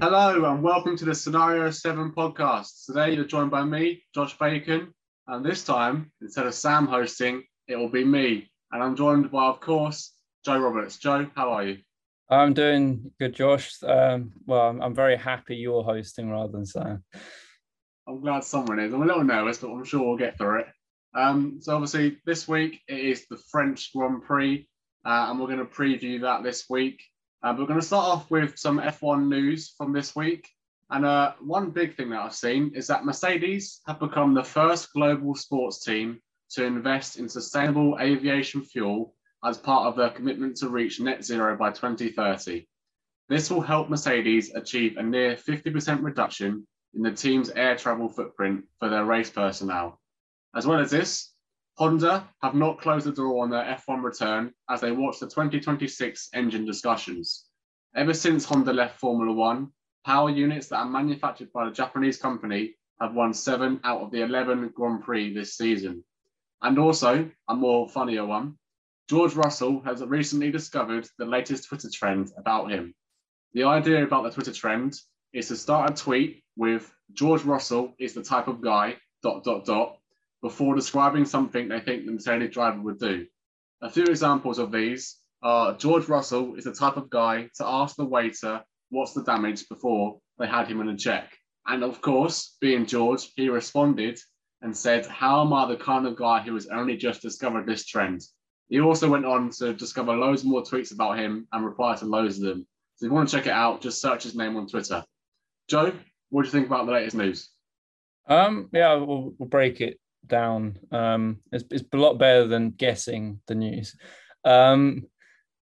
Hello and welcome to the Scenario 7 podcast. Today you're joined by me, Josh Bacon, and this time, instead of Sam hosting, it will be me. And I'm joined by, of course, Joe Roberts. Joe, how are you? I'm doing good, Josh. Um, well, I'm, I'm very happy you're hosting rather than Sam. I'm glad someone is. I'm a little nervous, but I'm sure we'll get through it. Um, so obviously, this week it is the French Grand Prix, uh, and we're going to preview that this week. Uh, we're going to start off with some F1 news from this week. And uh, one big thing that I've seen is that Mercedes have become the first global sports team to invest in sustainable aviation fuel as part of their commitment to reach net zero by 2030. This will help Mercedes achieve a near 50% reduction in the team's air travel footprint for their race personnel. As well as this, Honda have not closed the door on their F1 return as they watch the 2026 engine discussions. Ever since Honda left Formula One, power units that are manufactured by a Japanese company have won seven out of the 11 Grand Prix this season. And also, a more funnier one, George Russell has recently discovered the latest Twitter trend about him. The idea about the Twitter trend is to start a tweet with George Russell is the type of guy, dot, dot, dot, before describing something they think the Mercedes driver would do. A few examples of these are George Russell is the type of guy to ask the waiter what's the damage before they had him in a check. And of course, being George, he responded and said, How am I the kind of guy who has only just discovered this trend? He also went on to discover loads more tweets about him and reply to loads of them. So if you want to check it out, just search his name on Twitter. Joe, what do you think about the latest news? Um, yeah, we'll, we'll break it down. Um, it's, it's a lot better than guessing the news. Um,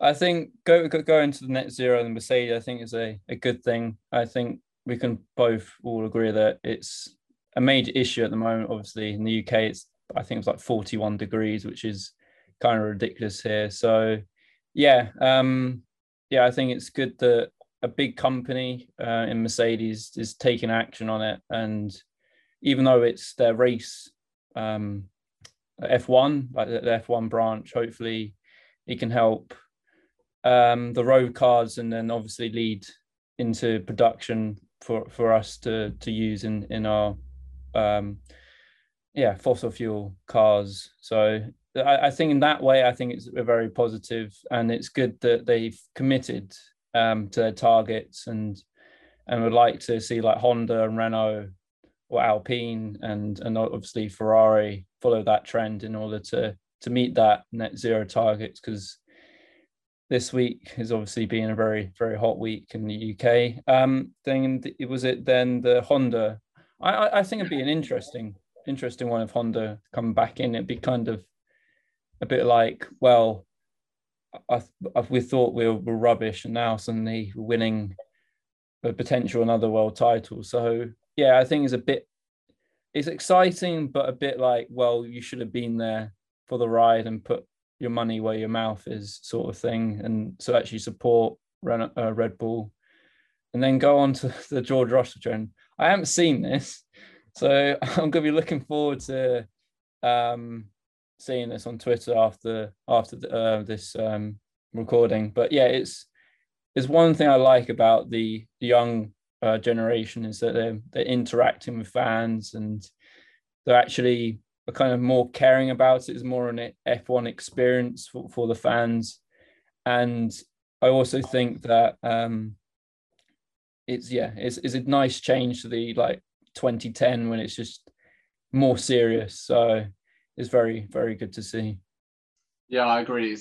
I think go, go going to the net zero and Mercedes, I think is a, a good thing. I think we can both all agree that it's a major issue at the moment. Obviously, in the UK, it's I think it's like 41 degrees, which is kind of ridiculous here. So, yeah, um, yeah, I think it's good that a big company uh, in Mercedes is taking action on it, and even though it's their race um, F1, like the F1 branch. Hopefully, it can help um, the road cars and then obviously lead into production for, for us to to use in in our um, yeah fossil fuel cars. So I, I, think in that way, I think it's very positive, and it's good that they've committed um, to their targets and and would like to see like Honda and Renault Alpine and and obviously Ferrari follow that trend in order to to meet that net zero targets because this week has obviously been a very very hot week in the UK. Um, then was it then the Honda. I I think it'd be an interesting interesting one if Honda come back in. It'd be kind of a bit like well, I, I we thought we were, were rubbish and now suddenly winning a potential another world title. So yeah, I think it's a bit it's exciting, but a bit like, well, you should have been there for the ride and put your money where your mouth is, sort of thing. And so actually support Red, uh, Red Bull, and then go on to the George Russell trend. I haven't seen this, so I'm gonna be looking forward to um, seeing this on Twitter after after the, uh, this um, recording. But yeah, it's it's one thing I like about the young uh, generation is that they're they're interacting with fans and they're actually kind of more caring about it. It's more an F1 experience for, for the fans, and I also think that um, it's yeah, it's, it's a nice change to the like 2010 when it's just more serious. So it's very very good to see. Yeah, I agree.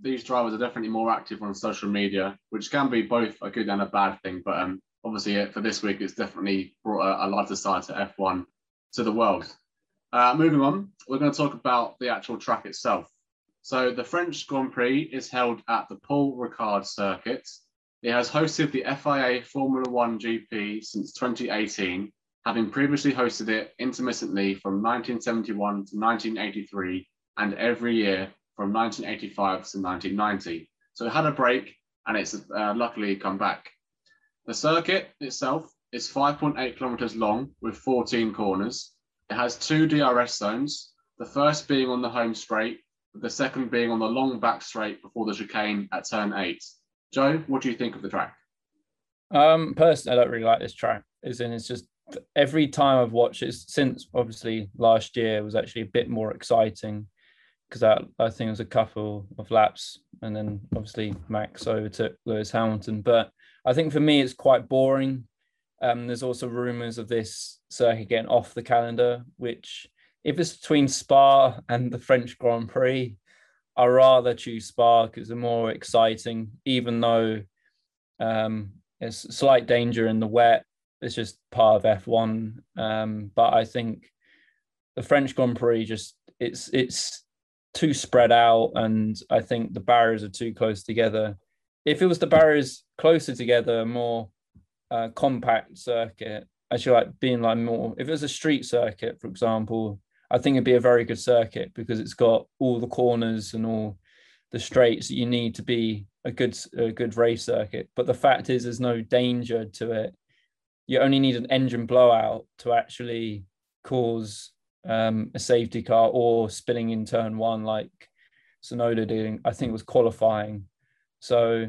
these drivers are definitely more active on social media, which can be both a good and a bad thing. But um, obviously for this week, it's definitely brought a, a lighter side to F1 to the world. Uh, moving on, we're going to talk about the actual track itself. So the French Grand Prix is held at the Paul Ricard circuit. It has hosted the FIA Formula One GP since 2018, having previously hosted it intermittently from 1971 to 1983 and every year from 1985 to 1990. So it had a break and it's uh, luckily come back. The circuit itself is 5.8 kilometers long with 14 corners. It has two DRS zones, the first being on the home straight, the second being on the long back straight before the chicane at turn eight. Joe, what do you think of the track? Um, personally, I don't really like this track. Is in it's just every time I've watched it since obviously last year was actually a bit more exciting because I, I think it was a couple of laps and then obviously Max overtook Lewis Hamilton. But I think for me it's quite boring. Um, there's also rumours of this circuit getting off the calendar, which if it's between Spa and the French Grand Prix, I rather choose Spa because they're more exciting, even though um, there's slight danger in the wet. It's just part of F1. Um, but I think the French Grand Prix just it's it's too spread out, and I think the barriers are too close together. If it was the barriers closer together, more uh, compact circuit, actually like being like more. If it was a street circuit, for example, I think it'd be a very good circuit because it's got all the corners and all the straights that you need to be a good a good race circuit. But the fact is, there's no danger to it. You only need an engine blowout to actually cause um, a safety car or spinning in turn one, like Tsunoda did. I think it was qualifying. So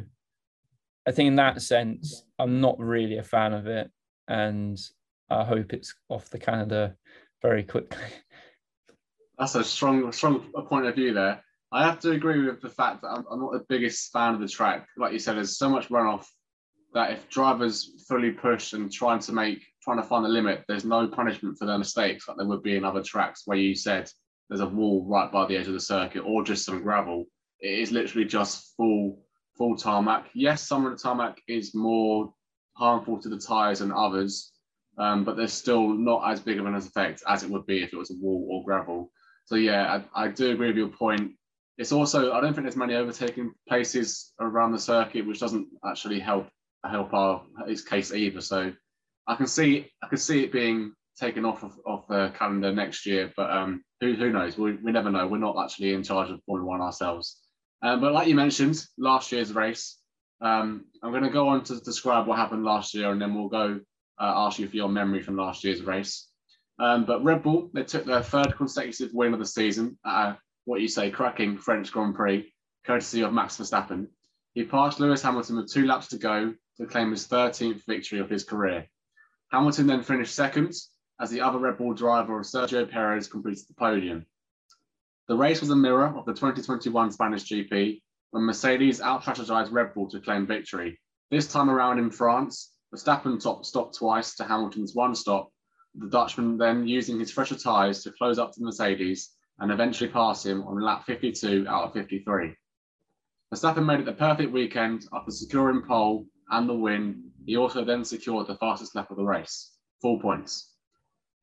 I think in that sense, I'm not really a fan of it, and I hope it's off the Canada very quickly. That's a strong, strong point of view there. I have to agree with the fact that I'm, not the biggest fan of the track. Like you said, there's so much runoff that if drivers fully push and trying to make, trying to find the limit, there's no punishment for their mistakes like there would be in other tracks where you said there's a wall right by the edge of the circuit or just some gravel. It is literally just full, full tarmac. Yes, some of the tarmac is more harmful to the tyres than others, um, but there's still not as big of an effect as it would be if it was a wall or gravel. So yeah, I, I do agree with your point. It's also I don't think there's many overtaking places around the circuit, which doesn't actually help help our his case either. So I can see I can see it being taken off of, of the calendar next year, but um, who who knows? We, we never know. We're not actually in charge of Formula One ourselves. Um, but like you mentioned, last year's race. Um, I'm going to go on to describe what happened last year, and then we'll go uh, ask you for your memory from last year's race. Um, but Red Bull, they took their third consecutive win of the season at a, what you say, cracking French Grand Prix, courtesy of Max Verstappen. He passed Lewis Hamilton with two laps to go to claim his 13th victory of his career. Hamilton then finished second as the other Red Bull driver, Sergio Perez, completed the podium. The race was a mirror of the 2021 Spanish GP when Mercedes out-strategized Red Bull to claim victory. This time around in France, Verstappen top stopped twice to Hamilton's one stop the Dutchman then using his fresher tyres to close up to Mercedes and eventually pass him on lap 52 out of 53. Verstappen made it the perfect weekend after securing pole and the win. He also then secured the fastest lap of the race, four points.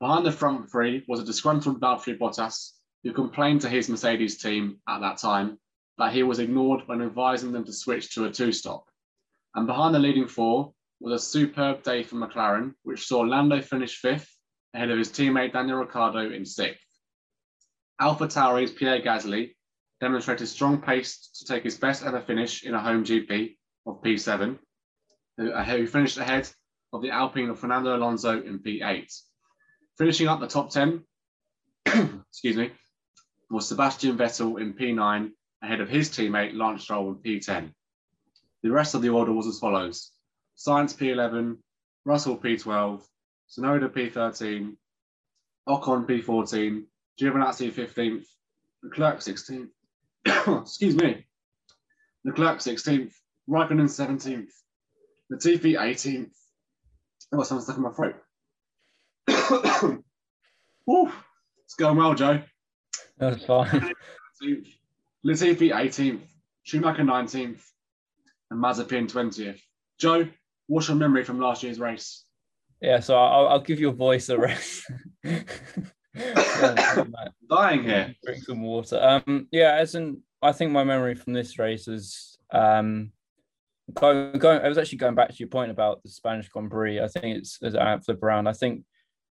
Behind the front three was a disgruntled Valtteri Bottas, who complained to his Mercedes team at that time that he was ignored when advising them to switch to a two-stop. And behind the leading four was a superb day for McLaren, which saw Lando finish fifth ahead of his teammate Daniel Ricciardo in sixth. Alpha Tauri's Pierre Gasly demonstrated strong pace to take his best ever finish in a home GP of P7, uh, who finished ahead of the Alpine of Fernando Alonso in P8. Finishing up the top 10, excuse me, was Sebastian Vettel in P9 ahead of his teammate Lance Stroll in P10. The rest of the order was as follows Sainz P11, Russell P12, Tsunoda P13, Ocon P14, Giovinazzi 15th, Leclerc 16th, excuse me, Leclerc 16th, Raikkonen 17th, Latifi 18th. Oh, someone's stuck in my throat. Woo, it's going well, Joe. That's fine. Latifi 18th, Schumacher 19th, and Mazepin 20th. Joe, what's your memory from last year's race? Yeah, so I'll, I'll give your voice a rest. Dying here. Drink some water. Um, yeah, as in, I think my memory from this race is um, going, going. I was actually going back to your point about the Spanish Grand Prix. I think it's as I flip around. I think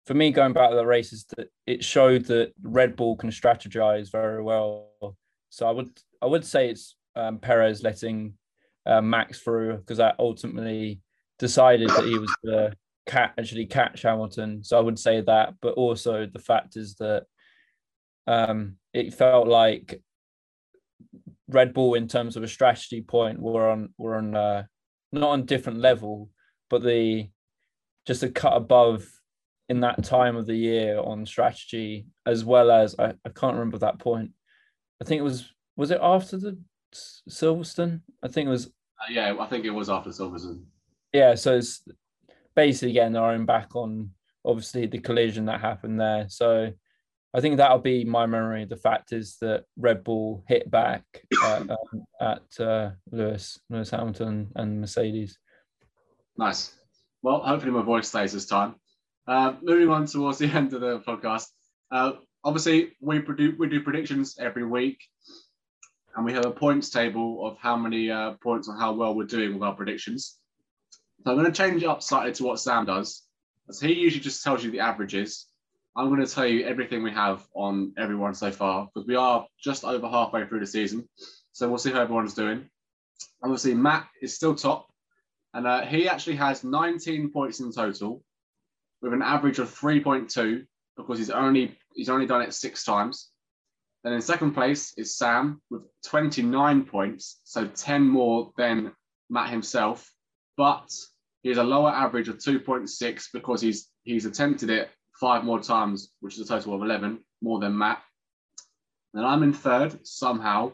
for me, going back to the race is that it showed that Red Bull can strategize very well. So I would I would say it's um, Perez letting uh, Max through because that ultimately decided that he was the cat actually catch Hamilton. So I would say that, but also the fact is that um, it felt like Red Bull in terms of a strategy point were on were on uh, not on different level, but the just a cut above in that time of the year on strategy, as well as I, I can't remember that point. I think it was was it after the Silverstone? I think it was. Uh, yeah, I think it was after Silverstone. Yeah, so it's basically getting our own back on obviously the collision that happened there. So I think that'll be my memory. The fact is that Red Bull hit back at, um, at uh, Lewis, Lewis Hamilton, and Mercedes. Nice. Well, hopefully my voice stays this time. Uh, moving on towards the end of the podcast. Uh, obviously, we, produ- we do predictions every week, and we have a points table of how many uh, points or how well we're doing with our predictions. So I'm going to change up slightly to what Sam does. As he usually just tells you the averages. I'm going to tell you everything we have on everyone so far because we are just over halfway through the season. So we'll see how everyone's doing. Obviously, Matt is still top, and uh, he actually has 19 points in total with an average of 3.2 because he's only he's only done it six times. Then in second place is Sam with 29 points, so 10 more than Matt himself. But he has a lower average of 2.6 because he's he's attempted it five more times, which is a total of 11 more than Matt. Then I'm in third somehow.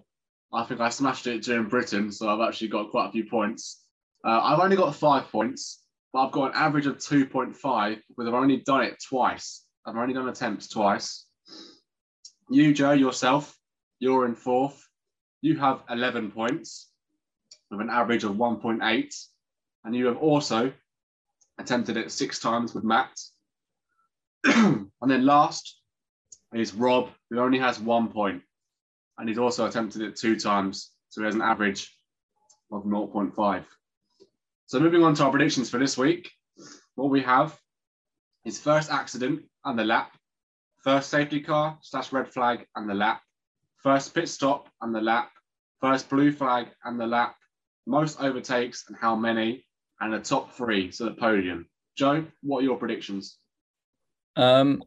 I think I smashed it during Britain, so I've actually got quite a few points. Uh, I've only got five points, but I've got an average of 2.5 because I've only done it twice. I've only done attempts twice. You, Joe, yourself, you're in fourth. You have 11 points with an average of 1.8. And you have also attempted it six times with Matt. and then last is Rob, who only has one point, and he's also attempted it two times, so he has an average of 0.5. So moving on to our predictions for this week, what we have is first accident and the lap, first safety car slash red flag and the lap, first pit stop and the lap, first blue flag and the lap, most overtakes and how many, and the top three, so the podium. Joe, what are your predictions? Um,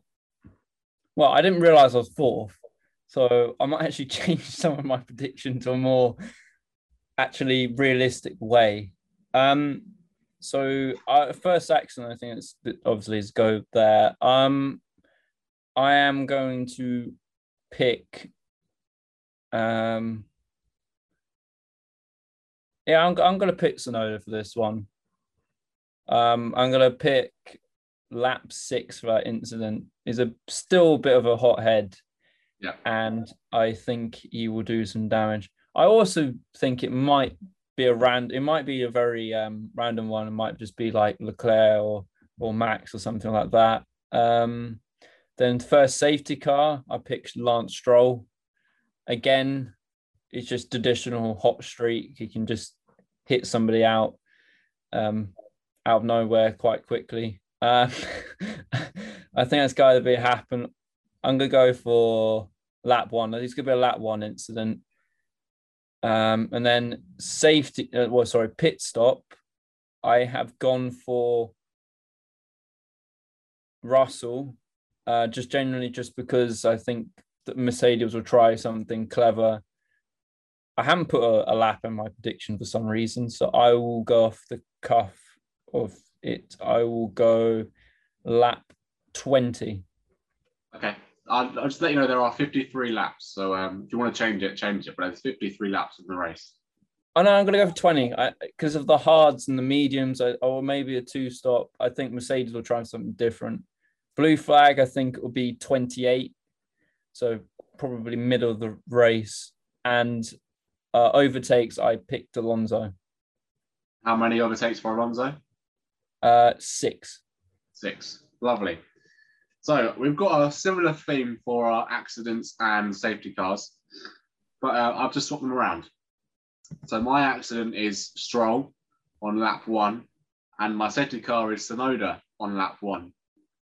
well, I didn't realize I was fourth, so I might actually change some of my prediction to a more actually realistic way. Um, so uh, first action, I think it's obviously is go there. Um, I am going to pick. Um, yeah, I'm I'm going to pick Tsunoda for this one. Um, I'm going to pick lap six for that incident. Is a still a bit of a hothead. Yeah, and I think he will do some damage. I also think it might be a rand. It might be a very um, random one. It might just be like Leclerc or or Max or something like that. Um, then first safety car, I picked Lance Stroll. Again, it's just traditional hot streak. He can just hit somebody out um, out of nowhere quite quickly. Uh, I think that's got to be happen. I'm gonna go for lap one. It's gonna be a lap one incident. Um, and then safety, uh, well, sorry, pit stop. I have gone for Russell, uh, just generally just because I think that Mercedes will try something clever. I haven't put a, a, lap in my prediction for some reason, so I will go off the cuff of it. I will go lap 20. Okay. I'll, I'll, just let you know there are 53 laps. So um, if you want to change it, change it. But there's 53 laps of the race. I know I'm going to go for 20 because of the hards and the mediums, or maybe a two stop. I think Mercedes will try something different. Blue flag, I think it will be 28. So probably middle of the race. And uh, overtakes, I picked Alonso. How many overtakes for Alonso? Uh, six. Six. Lovely. So we've got a similar theme for our accidents and safety cars, but uh, I've just swapped them around. So my accident is Stroll on lap one, and my safety car is Tsunoda on lap one.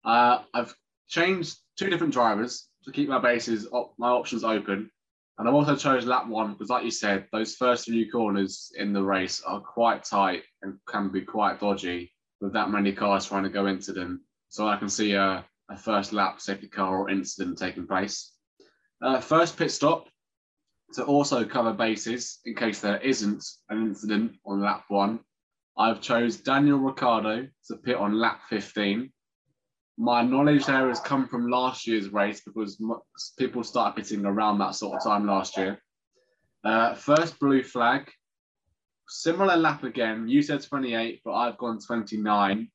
Uh, I've changed two different drivers to keep my bases, op- my options open, and I've also chose lap one because, like you said, those first few corners in the race are quite tight and can be quite dodgy with that many cars trying to go into them. So I can see a a first lap safety car or incident taking place. Uh, first pit stop to also cover bases in case there isn't an incident on lap one. I've chose Daniel Ricciardo to pit on lap 15. My knowledge there has come from last year's race because people started pitting around that sort of time last year. Uh, first blue flag, similar lap again. You said 28, but I've gone 29.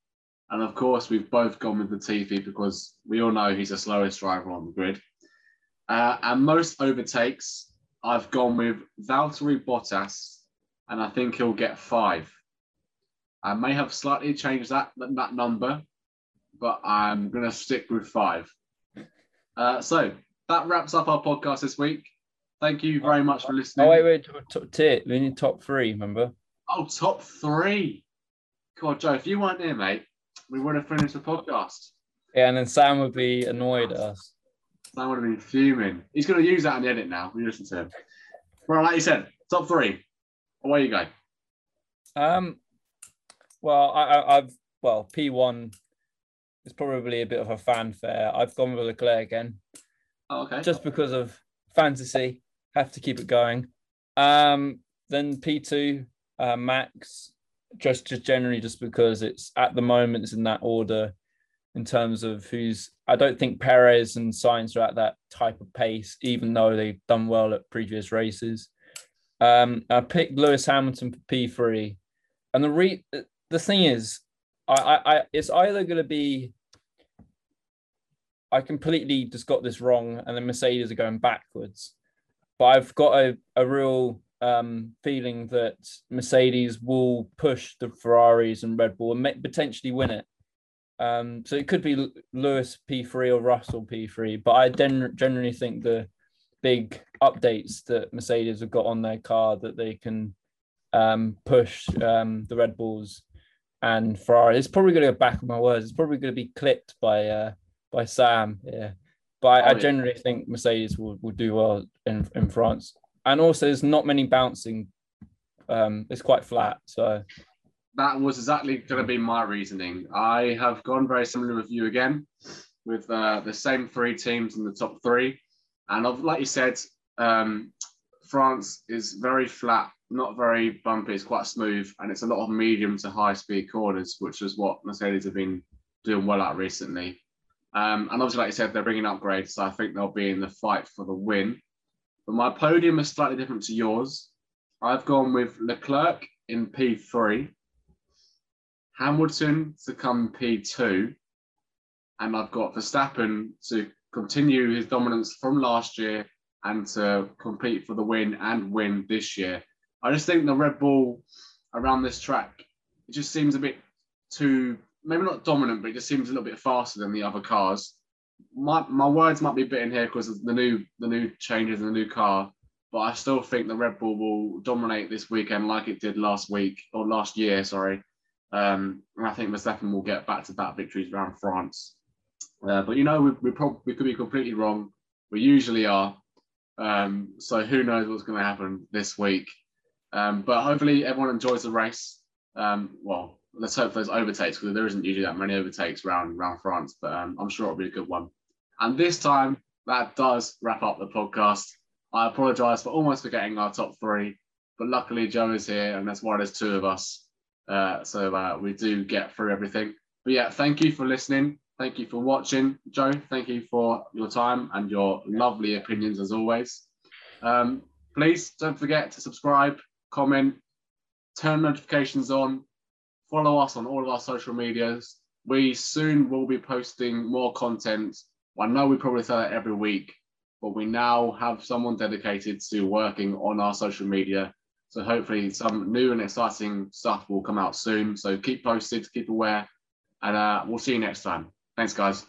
And of course, we've both gone with Latifi because we all know he's the slowest driver on the grid. Uh, and most overtakes, I've gone with Valtteri Bottas, and I think he'll get five. I may have slightly changed that that number, but I'm going to stick with five. Uh, so that wraps up our podcast this week. Thank you very much for listening. Oh wait, wait, top tier. We need top three. Remember? Oh, top three. God, Joe, if you weren't here, mate, we would have finished the podcast. Yeah, and then Sam would be annoyed at us. Sam would have been fuming. He's going to use that in the edit now. We listen to him. Well, like you said, top three. Away you go. Um, well, I, have well P one is probably a bit of a fanfare. I've gone with Leclerc again. Oh, okay. Just because of fantasy, have to keep it going. Um, then P two, uh, Max, just just generally just because it's at the moment it's in that order in terms of who's I don't think Perez and Sainz are at that type of pace, even though they've done well at previous races. Um, I picked Lewis Hamilton for P3. And the re the thing is, I, I, I it's either going to be I completely just got this wrong, and the Mercedes are going backwards. But I've got a, a real um, feeling that Mercedes will push the Ferraris and Red Bull and may, potentially win it. Um, so it could be Lewis P3 or Russell P3, but I den- generally think the big updates that Mercedes have got on their car that they can um, push um, the Red Bulls and Ferrari. It's probably going to go back on my words. It's probably going to be clipped by uh, by Sam. Yeah, but I, oh, I generally yeah. think Mercedes will, will do well in in France. And also, there's not many bouncing. Um, it's quite flat, so. That was exactly going to be my reasoning. I have gone very similar with you again, with uh, the same three teams in the top three, and I've, like you said, um, France is very flat not very bumpy. It's quite smooth, and it's a lot of medium to high speed corners, which is what Mercedes have been doing well at recently. Um, and obviously, like you said, they're bringing upgrades, so I think they'll be in the fight for the win. But my podium is slightly different to yours. I've gone with Leclerc in P3, Hamilton to come P2, and I've got Verstappen to continue his dominance from last year and to compete for the win and win this year. I just think the Red Bull around this track it just seems a bit too maybe not dominant, but it just seems a little bit faster than the other cars. My my words might be bitten here because of the new the new changes in the new car, but I still think the Red Bull will dominate this weekend like it did last week or last year. Sorry, um, and I think Verstappen will get back to back victories around France. Uh, but you know, we, we probably we could be completely wrong. We usually are. Um, so who knows what's going to happen this week? Um, but hopefully everyone enjoys the race. Um, well, let's hope there's overtakes because there isn't usually that many overtakes around around France, but um, I'm sure it'll be a good one. And this time, that does wrap up the podcast. I apologise for almost forgetting our top three, but luckily Joe is here, and that's why there's two of us. Uh, so uh, we do get through everything. But yeah, thank you for listening. Thank you for watching, Joe. Thank you for your time and your lovely opinions as always. Um, please don't forget to subscribe, comment, turn notifications on, follow us on all of our social medias. We soon will be posting more content. I know we probably say that every week, but we now have someone dedicated to working on our social media. So hopefully some new and exciting stuff will come out soon. So keep posted, keep aware, and uh, we'll see you next time. Thanks, guys.